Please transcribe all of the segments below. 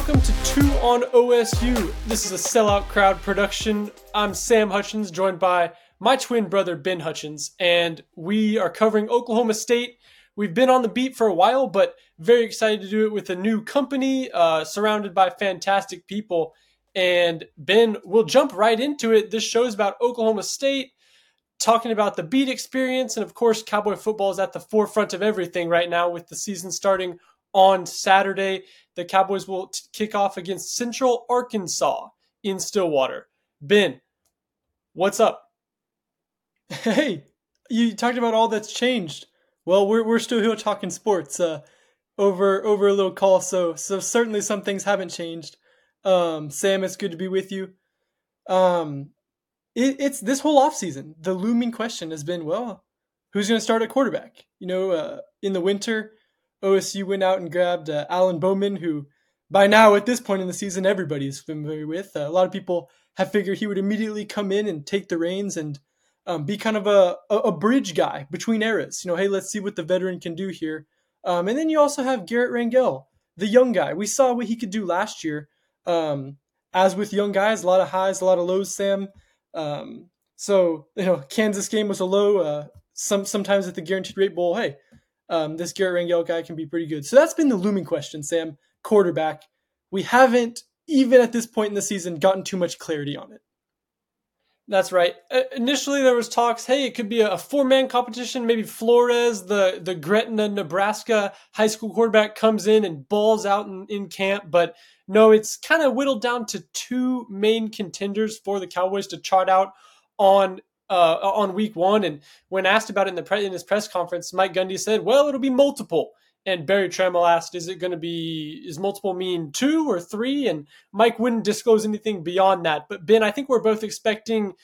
welcome to Two on OSU. This is a sellout crowd production. I'm Sam Hutchens, joined by my twin brother Ben Hutchens, and we are covering Oklahoma State. We've been on the beat for a while, but very excited to do it with a new company, uh, surrounded by fantastic people. And Ben, we'll jump right into it. This show is about Oklahoma State, talking about the beat experience, and of course, Cowboy football is at the forefront of everything right now with the season starting on Saturday. The Cowboys will t- kick off against Central Arkansas in Stillwater. Ben, what's up? Hey, you talked about all that's changed. Well, we're we're still here talking sports uh, over over a little call, so so certainly some things haven't changed. Um, Sam, it's good to be with you. Um, it, it's this whole offseason, the looming question has been, well, who's going to start at quarterback? You know, uh, in the winter, OSU went out and grabbed uh, Alan Bowman, who by now at this point in the season everybody is familiar with. Uh, a lot of people have figured he would immediately come in and take the reins and um, be kind of a, a, a bridge guy between eras. You know, hey, let's see what the veteran can do here. Um, and then you also have Garret Rangel, the young guy. We saw what he could do last year. Um, as with young guys, a lot of highs, a lot of lows. Sam. Um, so you know, Kansas game was a low. Uh, some sometimes at the Guaranteed Rate Bowl, hey, um, this Garret Rangel guy can be pretty good. So that's been the looming question, Sam. Quarterback. We haven't even at this point in the season gotten too much clarity on it. That's right. Uh, initially, there was talks. Hey, it could be a, a four-man competition. Maybe Flores, the the Gretna, Nebraska high school quarterback, comes in and balls out in, in camp. But no, it's kind of whittled down to two main contenders for the Cowboys to chart out on uh, on week one. And when asked about it in the pre- in his press conference, Mike Gundy said, "Well, it'll be multiple." And Barry Tramel asked, "Is it going to be is multiple mean two or three? And Mike wouldn't disclose anything beyond that. But Ben, I think we're both expecting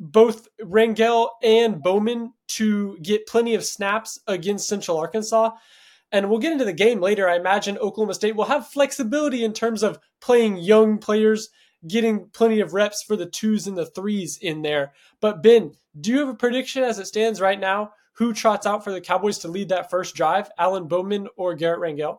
both Rangel and Bowman to get plenty of snaps against Central Arkansas. And we'll get into the game later. I imagine Oklahoma State will have flexibility in terms of playing young players, getting plenty of reps for the twos and the threes in there. But Ben, do you have a prediction as it stands right now who trots out for the Cowboys to lead that first drive, Alan Bowman or Garret Rangel?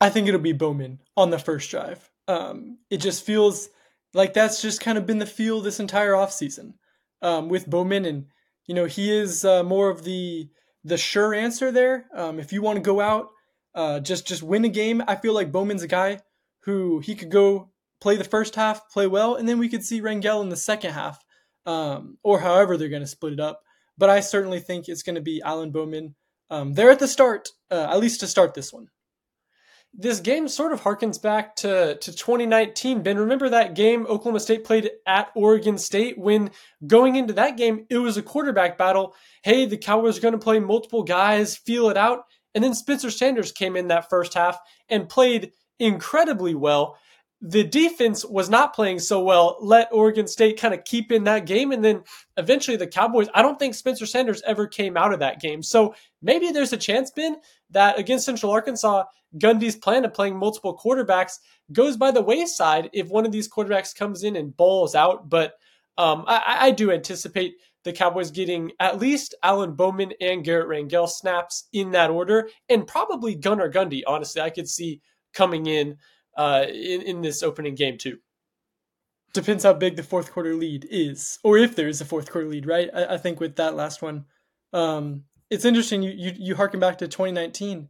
I think it'll be Bowman on the first drive. Um, it just feels like that's just kind of been the feel this entire offseason um, with Bowman. And, you know, he is uh, more of the the sure answer there. Um, if you want to go out, uh, just just win a game, I feel like Bowman's a guy who he could go play the first half, play well, and then we could see Rangel in the second half, um, or however they're going to split it up but I certainly think it's going to be Alan Bowman um, there at the start, uh, at least to start this one. This game sort of harkens back to, to 2019. Ben, remember that game Oklahoma State played at Oregon State when going into that game, it was a quarterback battle. Hey, the Cowboys are going to play multiple guys, feel it out. And then Spencer Sanders came in that first half and played incredibly well the defense was not playing so well, let Oregon State kind of keep in that game. And then eventually the Cowboys, I don't think Spencer Sanders ever came out of that game. So maybe there's a chance, Ben, that against Central Arkansas, Gundy's plan of playing multiple quarterbacks goes by the wayside if one of these quarterbacks comes in and balls out. But um, I, I do anticipate the Cowboys getting at least Alan Bowman and Garret Rangel snaps in that order, and probably Gunnar Gundy. Honestly, I could see coming in uh, in, in this opening game too. Depends how big the fourth quarter lead is, or if there is a fourth quarter lead, right? I, I think with that last one, um, it's interesting. You, you you harken back to 2019.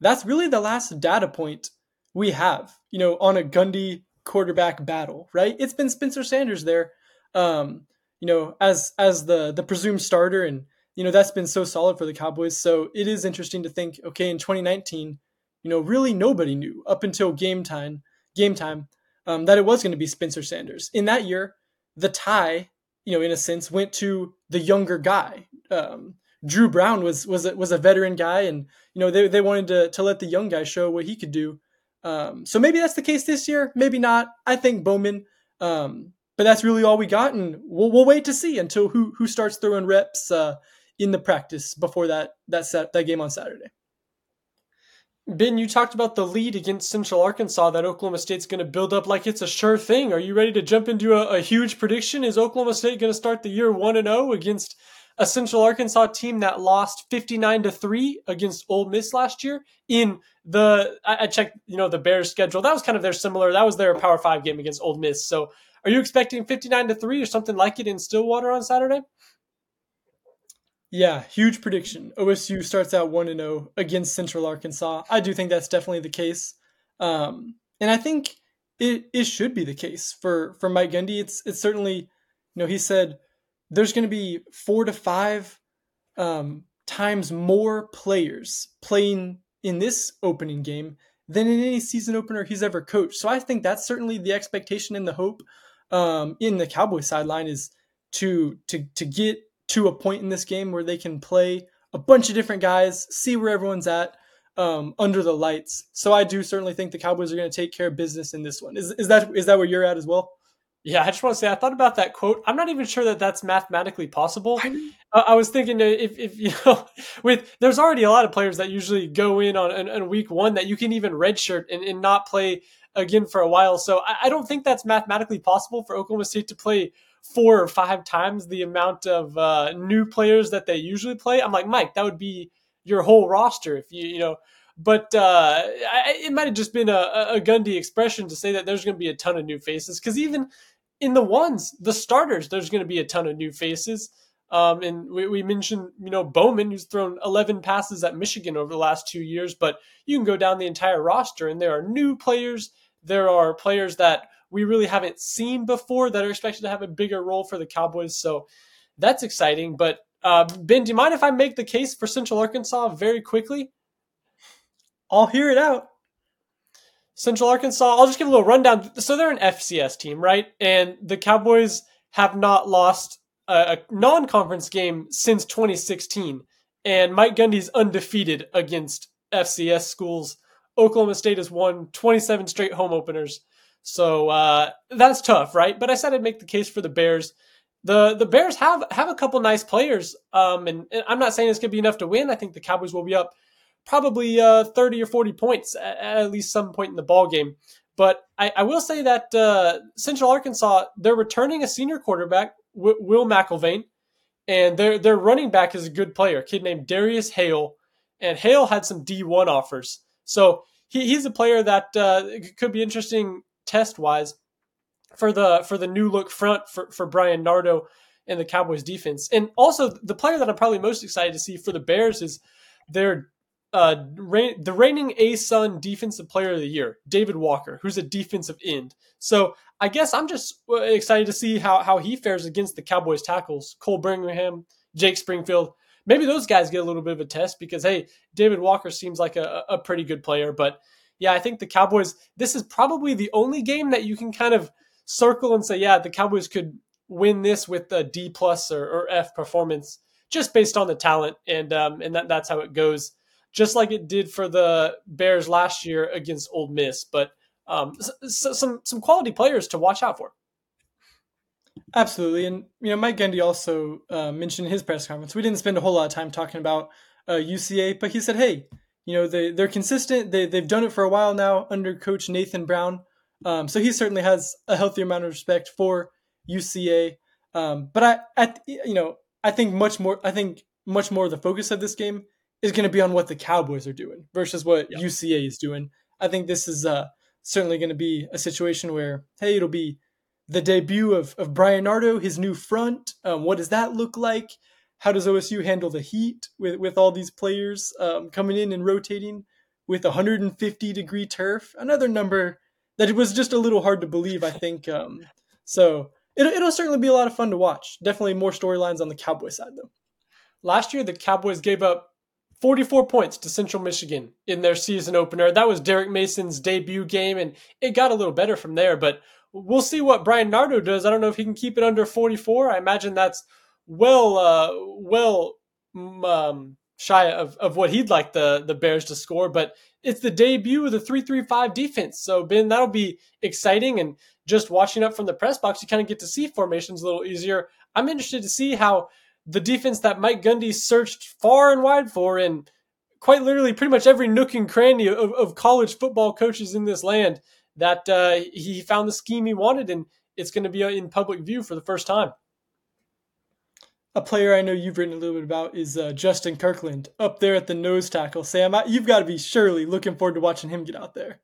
That's really the last data point we have, you know, on a Gundy quarterback battle, right? It's been Spencer Sanders there, um, you know, as as the the presumed starter, and you know that's been so solid for the Cowboys. So it is interesting to think, okay, in 2019 you know, really nobody knew up until game time, game time, um, that it was going to be Spencer Sanders. In that year, the tie, you know, in a sense, went to the younger guy. Um, Dru Brown was was a, was a veteran guy, and you know they they wanted to to let the young guy show what he could do. Um, so maybe that's the case this year, maybe not. I think Bowman, um, but that's really all we got, and we'll we'll wait to see until who who starts throwing reps uh, in the practice before that that set, that game on Saturday. Ben, you talked about the lead against Central Arkansas that Oklahoma State's going to build up like it's a sure thing. Are you ready to jump into a, a huge prediction? Is Oklahoma State going to start the year 1 and 0 against a Central Arkansas team that lost 59 to 3 against Ole Miss last year in the I, I checked, you know, the Bears schedule. That was kind of their similar. That was their Power 5 game against Ole Miss. So, are you expecting 59 to 3 or something like it in Stillwater on Saturday? Yeah, huge prediction. OSU starts out 1 0 against Central Arkansas. I do think that's definitely the case. Um, and I think it, it should be the case for, for Mike Gundy. It's it's certainly, you know, he said there's going to be four to five um, times more players playing in this opening game than in any season opener he's ever coached. So I think that's certainly the expectation and the hope um, in the Cowboys sideline is to to to get to a point in this game where they can play a bunch of different guys, see where everyone's at um, under the lights. So I do certainly think the Cowboys are going to take care of business in this one. Is is that is that where you're at as well? Yeah, I just want to say I thought about that quote. I'm not even sure that that's mathematically possible. I, I was thinking if, if you know, with there's already a lot of players that usually go in on, on, on week one that you can even redshirt and, and not play again for a while. So I, I, don't think that's mathematically possible for Oklahoma State to play four or five times the amount of uh, new players that they usually play. I'm like Mike, that would be your whole roster if you you know but uh, it might have just been a, a Gundy expression to say that there's going to be a ton of new faces because even in the ones, the starters, there's going to be a ton of new faces. Um, and we, we, mentioned, you know, Bowman, who's thrown 11 passes at Michigan over the last two years, but you can go down the entire roster and there are new players. There are players that we really haven't seen before that are expected to have a bigger role for the Cowboys. So that's exciting. But uh, Ben, do you mind if I make the case for Central Arkansas very quickly? I'll hear it out. Central Arkansas, I'll just give a little rundown. So they're an FCS team, right? And the Cowboys have not lost a, a non conference game since 2016. And Mike Gundy's undefeated against FCS schools. Oklahoma State has won 27 straight home openers. So uh, that's tough, right? But I said I'd make the case for the Bears. The the Bears have have a couple nice players, um, and, and I'm not saying it's going to be enough to win. I think the Cowboys will be up probably uh, 30 or 40 points at, at, least some point in the ball game. But I, I will say that uh, Central Arkansas, they're returning a senior quarterback, w- Will McElvain, and their their running back is a good player, a kid named Darius Hale, and Hale had some D1 offers, so he, he's a player that uh, could be interesting test wise for the for the new look front for for Bryan Nardo and the Cowboys defense, and also the player that I'm probably most excited to see for the Bears is their uh, the reigning ASUN Defensive Player of the Year, David Walker, who's a defensive end. So I guess I'm just uh, excited to see how, how he fares against the Cowboys tackles, Cole Birmingham, Jake Springfield. Maybe those guys get a little bit of a test because, hey, David Walker seems like a, a pretty good player. But yeah, I think the Cowboys, this is probably the only game that you can kind of circle and say, yeah, the Cowboys could win this with a D plus or, or F performance just based on the talent. And, um, and that, that's how it goes just like it did for the Bears last year against Ole Miss. But um, so, some some quality players to watch out for. Absolutely, and you know Mike Gundy also uh, mentioned in his press conference. We didn't spend a whole lot of time talking about uh, UCA, but he said, "Hey, you know they they're consistent. They they've done it for a while now under Coach Nathan Brown. Um, so he certainly has a healthy amount of respect for UCA. Um, but I at you know I think much more. I think much more the focus of this game is going to be on what the Cowboys are doing versus what. UCA is doing. I think this is uh, certainly going to be a situation where, hey, it'll be the debut of, of Nardo, his new front. Um, what does that look like? How does OSU handle the heat with, with all these players um, coming in and rotating with 150 degree turf? Another number that it was just a little hard to believe, I think. Um, so it, it'll certainly be a lot of fun to watch. Definitely more storylines on the Cowboy side, though. Last year, the Cowboys gave up 44 points to Central Michigan in their season opener. That was Derek Mason's debut game, and it got a little better from there. But we'll see what Bryan Nardo does. I don't know if he can keep it under 44. I imagine that's well, uh, well um, shy of, of what he'd like the, the Bears to score. But it's the debut of the 3-3-5 defense. So, Ben, that'll be exciting. And just watching up from the press box, you kind of get to see formations a little easier. I'm interested to see how – the defense that Mike Gundy searched far and wide for, and quite literally pretty much every nook and cranny of, of college football coaches in this land, that uh, he found the scheme he wanted, and it's going to be in public view for the first time. a player I know you've written a little bit about is uh, Justin Kirkland up there at the nose tackle. Sam, I, you've got to be surely looking forward to watching him get out there.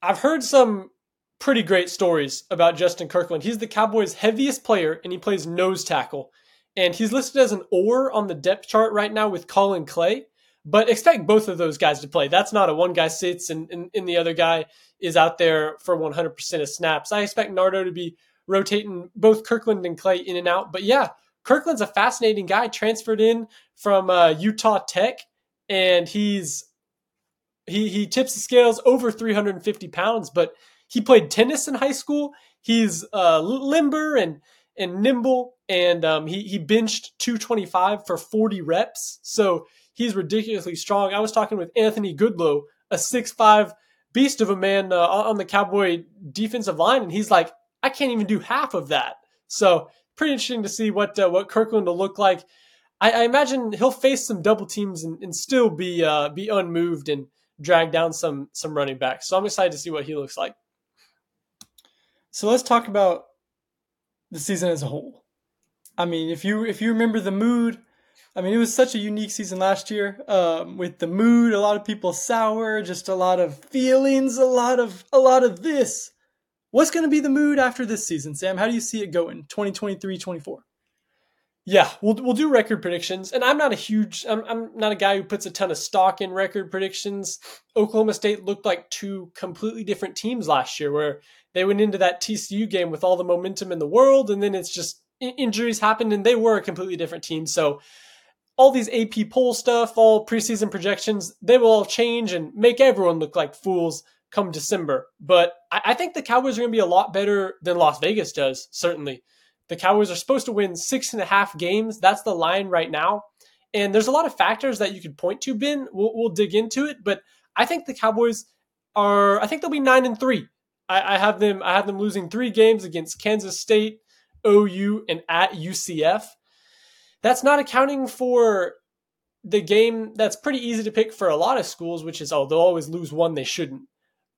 I've heard some pretty great stories about Justin Kirkland. He's the Cowboys' heaviest player, and he plays nose tackle. And he's listed as an or on the depth chart right now with Collin Clay. But expect both of those guys to play. That's not a one guy sits and, and, and the other guy is out there for 100% of snaps. I expect Nardo to be rotating both Kirkland and Clay in and out. But yeah, Kirkland's a fascinating guy, transferred in from uh, Utah Tech, and he's he he tips the scales over 350 pounds, but he played tennis in high school. He's uh, limber and and nimble, and um, he he benched 225 for 40 reps. So he's ridiculously strong. I was talking with Anthony Goodlow, a 6'5 beast of a man uh, on the Cowboy defensive line, and he's like, I can't even do half of that. So pretty interesting to see what uh, what Kirkland will look like. I, I, imagine he'll face some double teams and, and still be uh, be unmoved and drag down some some running backs. So I'm excited to see what he looks like. So let's talk about the season as a whole. I mean, if you if you remember the mood, I mean, it was such a unique season last year. Um, with the mood, a lot of people sour, just a lot of feelings, a lot of a lot of this. What's going to be the mood after this season, Sam? How do you see it going 2023-24? Yeah, we'll we'll do record predictions, and I'm not a huge I'm I'm not a guy who puts a ton of stock in record predictions. Oklahoma State looked like two completely different teams last year, where they went into that TCU game with all the momentum in the world, and then it's just injuries happened, and they were a completely different team. So all these AP poll stuff, all preseason projections, they will all change and make everyone look like fools come December. But I, I think the Cowboys are going to be a lot better than Las Vegas does. Certainly, the Cowboys are supposed to win six and a half games. That's the line right now. And there's a lot of factors that you could point to, Ben. We'll, we'll dig into it, but I think the Cowboys are. I think they'll be nine and three. I, I have them. I have them losing three games against Kansas State, OU, and at UCF. That's not accounting for the game that's pretty easy to pick for a lot of schools, which is oh they'll always lose one they shouldn't.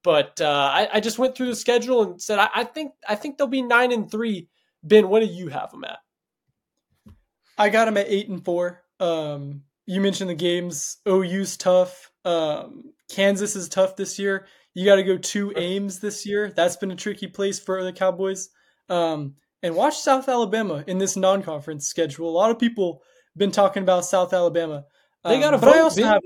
But uh, I, I, just went through the schedule and said I, I, think I think they'll be nine and three. Ben, what do you have them at? I got them at eight and four. Um, you mentioned the games. OU's tough. Um, Kansas is tough this year. You got to go to Ames this year. That's been a tricky place for the Cowboys. Um, and watch South Alabama in this non-conference schedule. A lot of people been talking about South Alabama. They got a um, vote. I also have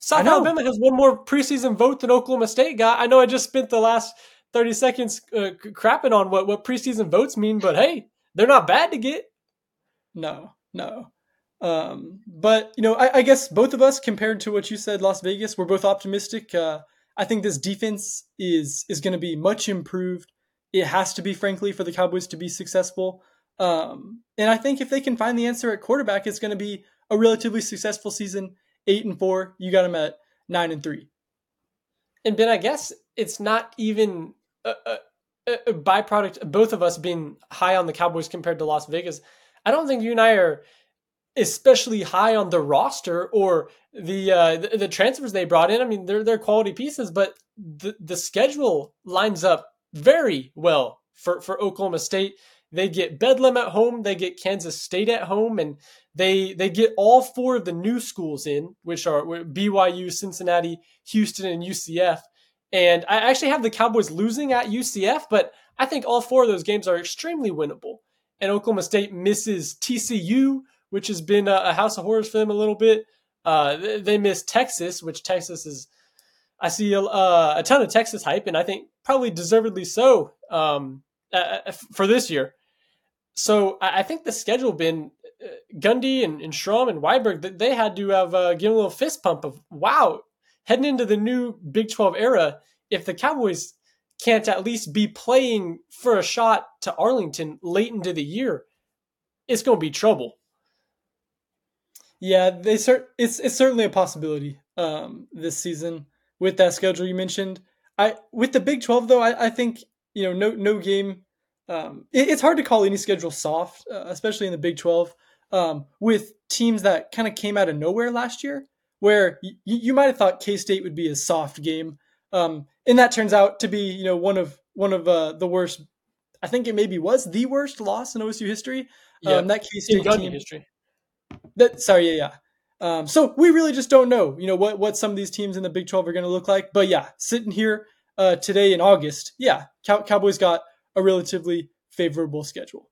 South Alabama has one more preseason vote than Oklahoma State got. I know I just spent the last 30 seconds uh, crapping on what, what preseason votes mean, but hey, they're not bad to get. No, no. Um, but, you know, I, I, guess both of us, compared to what you said, Las Vegas, we're both optimistic. Uh, I think this defense is is going to be much improved. It has to be, frankly, for the Cowboys to be successful. Um, and I think if they can find the answer at quarterback, it's going to be a relatively successful season eight and four. You got them at nine and three. And Ben, I guess it's not even a, a, byproduct. Both of us being high on the Cowboys compared to Las Vegas. I don't think you and I are especially high on the roster or the, uh, the, the transfers they brought in. I mean, they're they're quality pieces, but the the schedule lines up very well for for Oklahoma State. They get Bedlam at home, they get Kansas State at home, and they they get all four of the new schools in, which are BYU, Cincinnati, Houston, and UCF. And I actually have the Cowboys losing at UCF, but I think all four of those games are extremely winnable. And Oklahoma State misses TCU, which has been a, house of horrors for them a little bit. Uh, they miss Texas, which Texas is. I see a, uh, a, ton of Texas hype, and I think probably deservedly so um, uh, for this year. So I, I think the schedule been Gundy and, and and Weiberg, they had to have uh, given a little fist pump of wow, heading into the new Big 12 era, if the Cowboys can't at least be playing for a shot to Arlington late into the year, it's going to be trouble. Yeah, they it's it's certainly a possibility um, this season with that schedule you mentioned. I with the Big 12 though, I, I think you know no no game. Um, it, it's hard to call any schedule soft, uh, especially in the Big 12 um, with teams that kind of came out of nowhere last year, where y- you might have thought K State would be a soft game, um, and that turns out to be you know one of one of uh, the worst. I think it maybe was the worst loss in OSU history. Yeah. Um, that K State team. history. That sorry, yeah, yeah. Um, so we really just don't know, you know, what what some of these teams in the Big Twelve are going to look like. But yeah, sitting here uh, today in August, yeah, Cow- Cowboys got a relatively favorable schedule.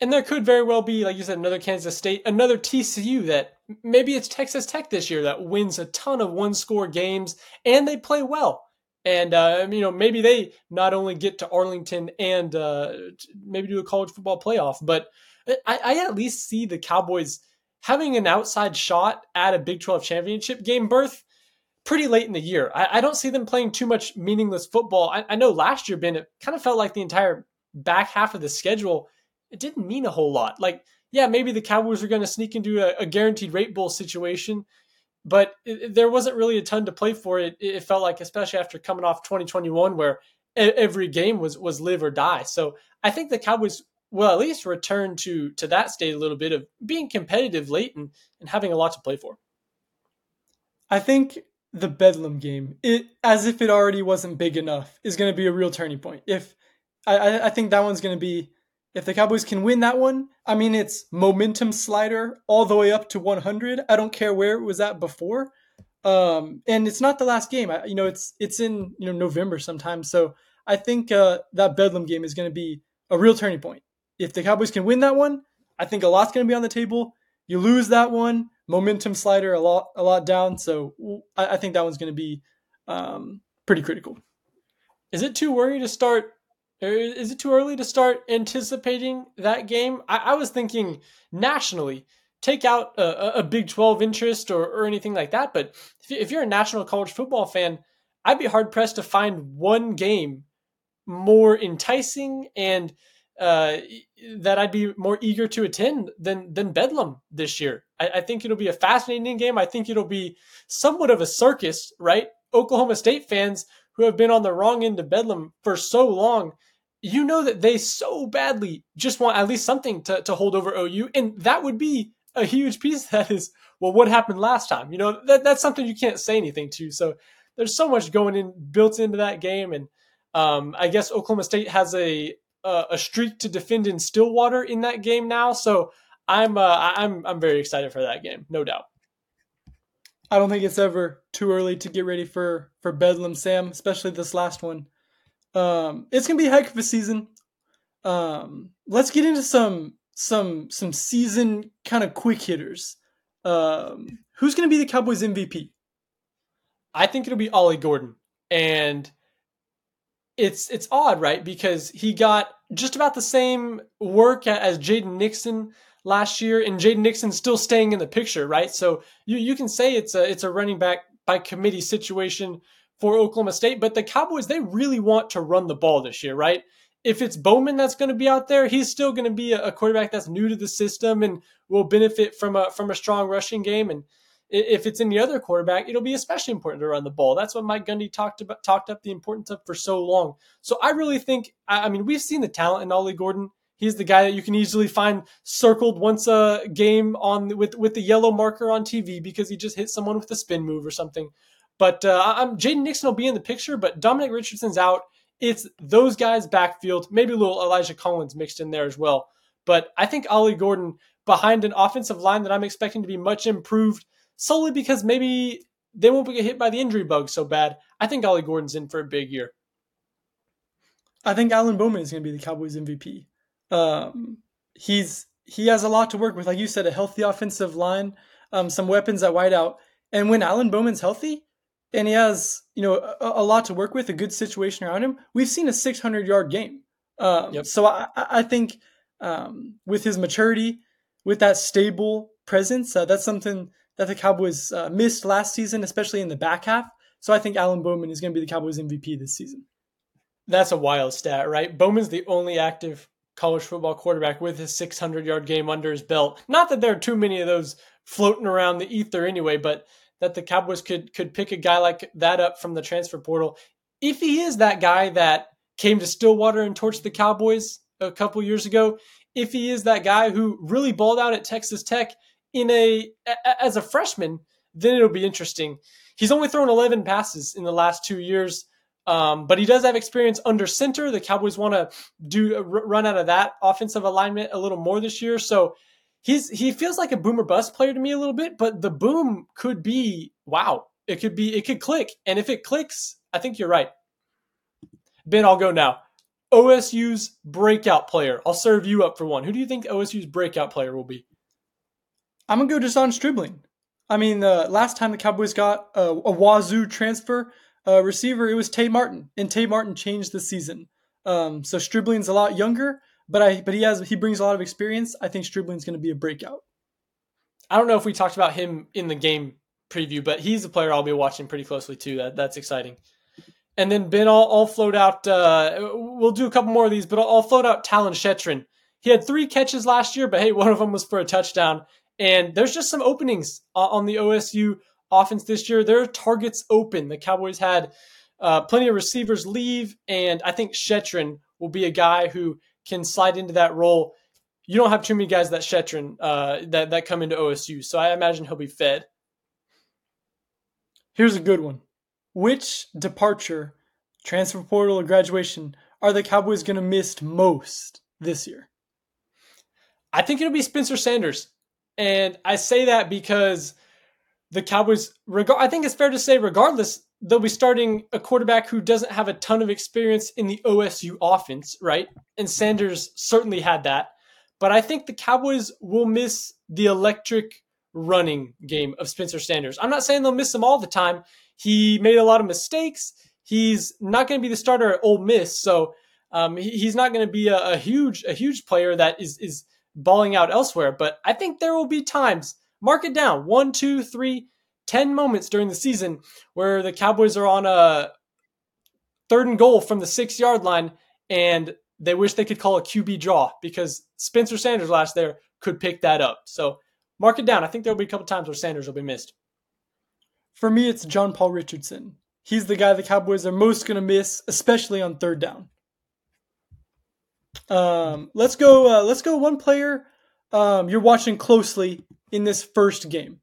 And there could very well be, like you said, another Kansas State, another TCU that maybe it's Texas Tech this year that wins a ton of one score games and they play well. And, uh, you know, maybe they not only get to Arlington and uh, maybe do a college football playoff, but I, I at least see the Cowboys having an outside shot at a Big 12 championship game berth pretty late in the year. I, I don't see them playing too much meaningless football. I, I know last year, Ben, it kind of felt like the entire back half of the schedule – it didn't mean a whole lot. Like, yeah, maybe the Cowboys were going to sneak into a, a, guaranteed rate bowl situation, but it, there wasn't really a ton to play for. It, it felt like, especially after coming off 2021, where every game was was live or die. So I think the Cowboys will at least return to to that state a little bit of being competitive late and, and having a lot to play for. I think the Bedlam game, it as if it already wasn't big enough, is going to be a real turning point. If I, I think that one's going to be if the Cowboys can win that one, I mean, it's momentum slider all the way up to 100. I don't care where it was at before. Um, and it's not the last game. I, you know, it's it's in you know November sometime. So I think uh, that Bedlam game is going to be a real turning point. If the Cowboys can win that one, I think a lot's going to be on the table. You lose that one, momentum slider a lot a lot down. So I, I think that one's going to be um, pretty critical. Is it too worried to start is it too early to start anticipating that game? I, I was thinking nationally, take out a, a Big 12 interest or, or anything like that. But if, you're a national college football fan, I'd be hard pressed to find one game more enticing and uh, that I'd be more eager to attend than than Bedlam this year. I, I, think it'll be a fascinating game. I think it'll be somewhat of a circus, right? Oklahoma State fans who have been on the wrong end of Bedlam for so long you know that they so badly just want at least something to, to hold over OU. And that would be a huge piece that is, well, what happened last time? You know, that, that's something you can't say anything to. So there's so much going in built into that game. And um, I guess Oklahoma State has a, a, a streak to defend in Stillwater in that game now. So I'm uh, I'm I'm very excited for that game, no doubt. I don't think it's ever too early to get ready for for Bedlam, Sam, especially this last one. Um, it's gonna be a heck of a season. Um, let's get into some some some season kind of quick hitters. Um, who's gonna be the Cowboys MVP? I think it'll be Ollie Gordon, and it's it's odd, right? Because he got just about the same work as Jaden Nixon last year, and Jaden Nixon still staying in the picture, right? So you you can say it's a it's a running back by committee situation for Oklahoma State, but the Cowboys, they really want to run the ball this year, right? If it's Bowman that's going to be out there, he's still going to be a quarterback that's new to the system and will benefit from a from a strong rushing game. And if it's any other quarterback, it'll be especially important to run the ball. That's what Mike Gundy talked about, talked up the importance of for so long. So I really think, I mean, we've seen the talent in Ollie Gordon. He's the guy that you can easily find circled once a game on with with the yellow marker on TV because he just hit someone with a spin move or something. But uh, I'm Jaden Nixon will be in the picture, but Dominic Richardson's out. It's those guys backfield, maybe a little Elijah Collins mixed in there as well. But I think Ollie Gordon behind an offensive line that I'm expecting to be much improved solely because maybe they won't get hit by the injury bug so bad. I think Ollie Gordon's in for a big year. I think Alan Bowman is going to be the Cowboys MVP. Um, he's he has a lot to work with, like you said, a healthy offensive line, um, some weapons at wideout, and when Alan Bowman's healthy, and he has you know a, a, lot to work with, a good situation around him. We've seen a 600 yard game. Um, yep. So I, I think um, with his maturity, with that stable presence, uh, that's something that the Cowboys uh, missed last season, especially in the back half. So I think Alan Bowman is going to be the Cowboys MVP this season. That's a wild stat, right? Bowman's the only active college football quarterback with his 600 yard game under his belt. Not that there are too many of those floating around the ether anyway, but that the Cowboys could could pick a guy like that up from the transfer portal. If he is that guy that came to Stillwater and torched the Cowboys a couple years ago, if he is that guy who really balled out at Texas Tech in a as a freshman, then it'll be interesting. He's only thrown 11 passes in the last two years, Um, but he does have experience under center. The Cowboys want to do run out of that offensive alignment a little more this year. So he's he feels like a boomer bust player to me a little bit. But the boom could be wow. It could be it could click, and if it clicks, I think you're right. Ben, I'll go now. OSU's breakout player. I'll serve you up for one. Who do you think OSU's breakout player will be? I'm gonna go De'Zhaun Stribling. I mean, the last time the Cowboys got a, a Wazoo transfer uh, receiver, it was Tay Martin, and Tay Martin changed the season. Um, so Stribling's a lot younger, but I but he has he brings a lot of experience. I think Stribling's going to be a breakout. I don't know if we talked about him in the game preview, but he's a player I'll be watching pretty closely too. That that's exciting. And then Ben, I'll, I'll float out. Uh, we'll do a couple more of these, but I'll, I'll float out Talyn Shettron. He had three catches last year, but hey, one of them was for a touchdown. And there's just some openings on the OSU offense this year. There are targets open. The Cowboys had uh, plenty of receivers leave, and I think Shettron will be a guy who can slide into that role. You don't have too many guys that Shettron uh, that that come into OSU, so I imagine he'll be fed. Here's a good one. Which departure, transfer portal, or graduation are the Cowboys going to miss most this year? I think it'll be Spencer Sanders. And I say that because the Cowboys, I think it's fair to say, regardless, they'll be starting a quarterback who doesn't have a ton of experience in the OSU offense, right? And Sanders certainly had that. But I think the Cowboys will miss the electric running game of Spencer Sanders. I'm not saying they'll miss him all the time. He made a lot of mistakes. He's not going to be the starter at Ole Miss, so um, he, he's not going to be a, a, huge a huge player that is is balling out elsewhere. But I think there will be times, mark it down, one, two, three, ten moments during the season where the Cowboys are on a third and goal from the six yard line and they wish they could call a QB draw because Spencer Sanders last there could pick that up. So mark it down. I think there'll be a couple times where Sanders will be missed. For me, it's John Paul Richardson. He's the guy the Cowboys are most going to miss, especially on third down. Um, let's go. Uh, let's go. One player um, you're watching closely in this first game.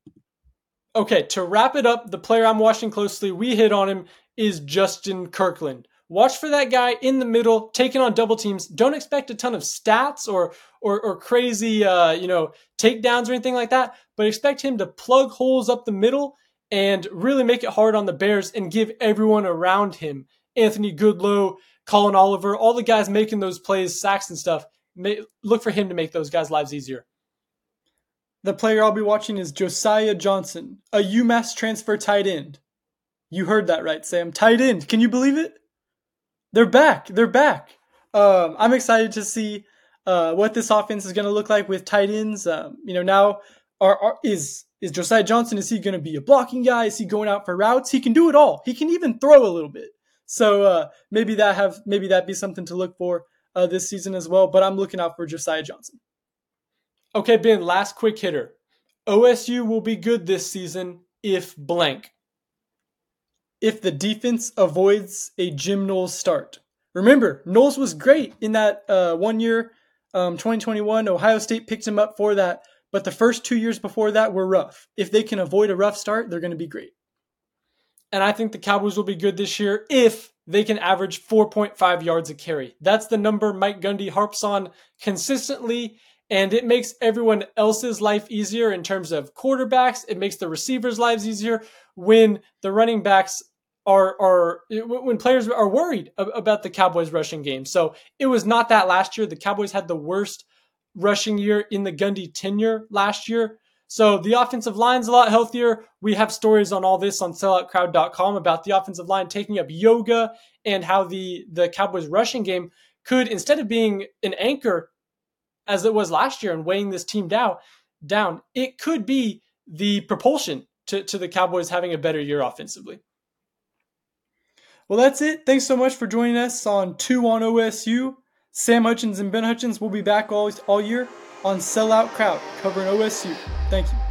Okay, to wrap it up, the player I'm watching closely, we hit on him, is Justin Kirkland. Watch for that guy in the middle, taking on double teams. Don't expect a ton of stats or or, or crazy, uh, you know, takedowns or anything like that, but expect him to plug holes up the middle and really make it hard on the Bears and give everyone around him, Anthony Goodlow, Collin Oliver, all the guys making those plays, sacks and stuff, may, look for him to make those guys' lives easier. The player I'll be watching is Josiah Johnson, a UMass transfer tight end. You heard that right, Sam. Tight end. Can you believe it? They're back. They're back. Um, I'm excited to see uh, what this offense is going to look like with tight ends. Um, you know, now are, are, is is Josiah Johnson? Is he going to be a blocking guy? Is he going out for routes? He can do it all. He can even throw a little bit. So uh, maybe that have maybe that be something to look for uh, this season as well. But I'm looking out for Josiah Johnson. Okay, Ben. Last quick hitter. OSU will be good this season if blank. If the defense avoids a Jim Knowles start. Remember, Knowles was great in that uh, one year, um, 2021. Ohio State picked him up for that but the first two years before that were rough. If they can avoid a rough start, they're going to be great. And I think the Cowboys will be good this year if they can average 4.5 yards a carry. That's the number Mike Gundy harps on consistently, and it makes everyone else's life easier in terms of quarterbacks. It makes the receivers' lives easier when the running backs are are when players are worried about the Cowboys rushing game. So it was not that last year. The Cowboys had the worst rushing year in the Gundy tenure last year. So the offensive line's a lot healthier. We have stories on all this on selloutcrowd.com about the offensive line taking up yoga and how the the Cowboys rushing game could instead of being an anchor as it was last year and weighing this team down, down, it could be the propulsion to, to the Cowboys having a better year offensively. Well, that's it. Thanks so much for joining us on Two on OSU. Sam Hutchens and Ben Hutchens will be back all, all year on Sellout Crowd covering OSU. Thank you.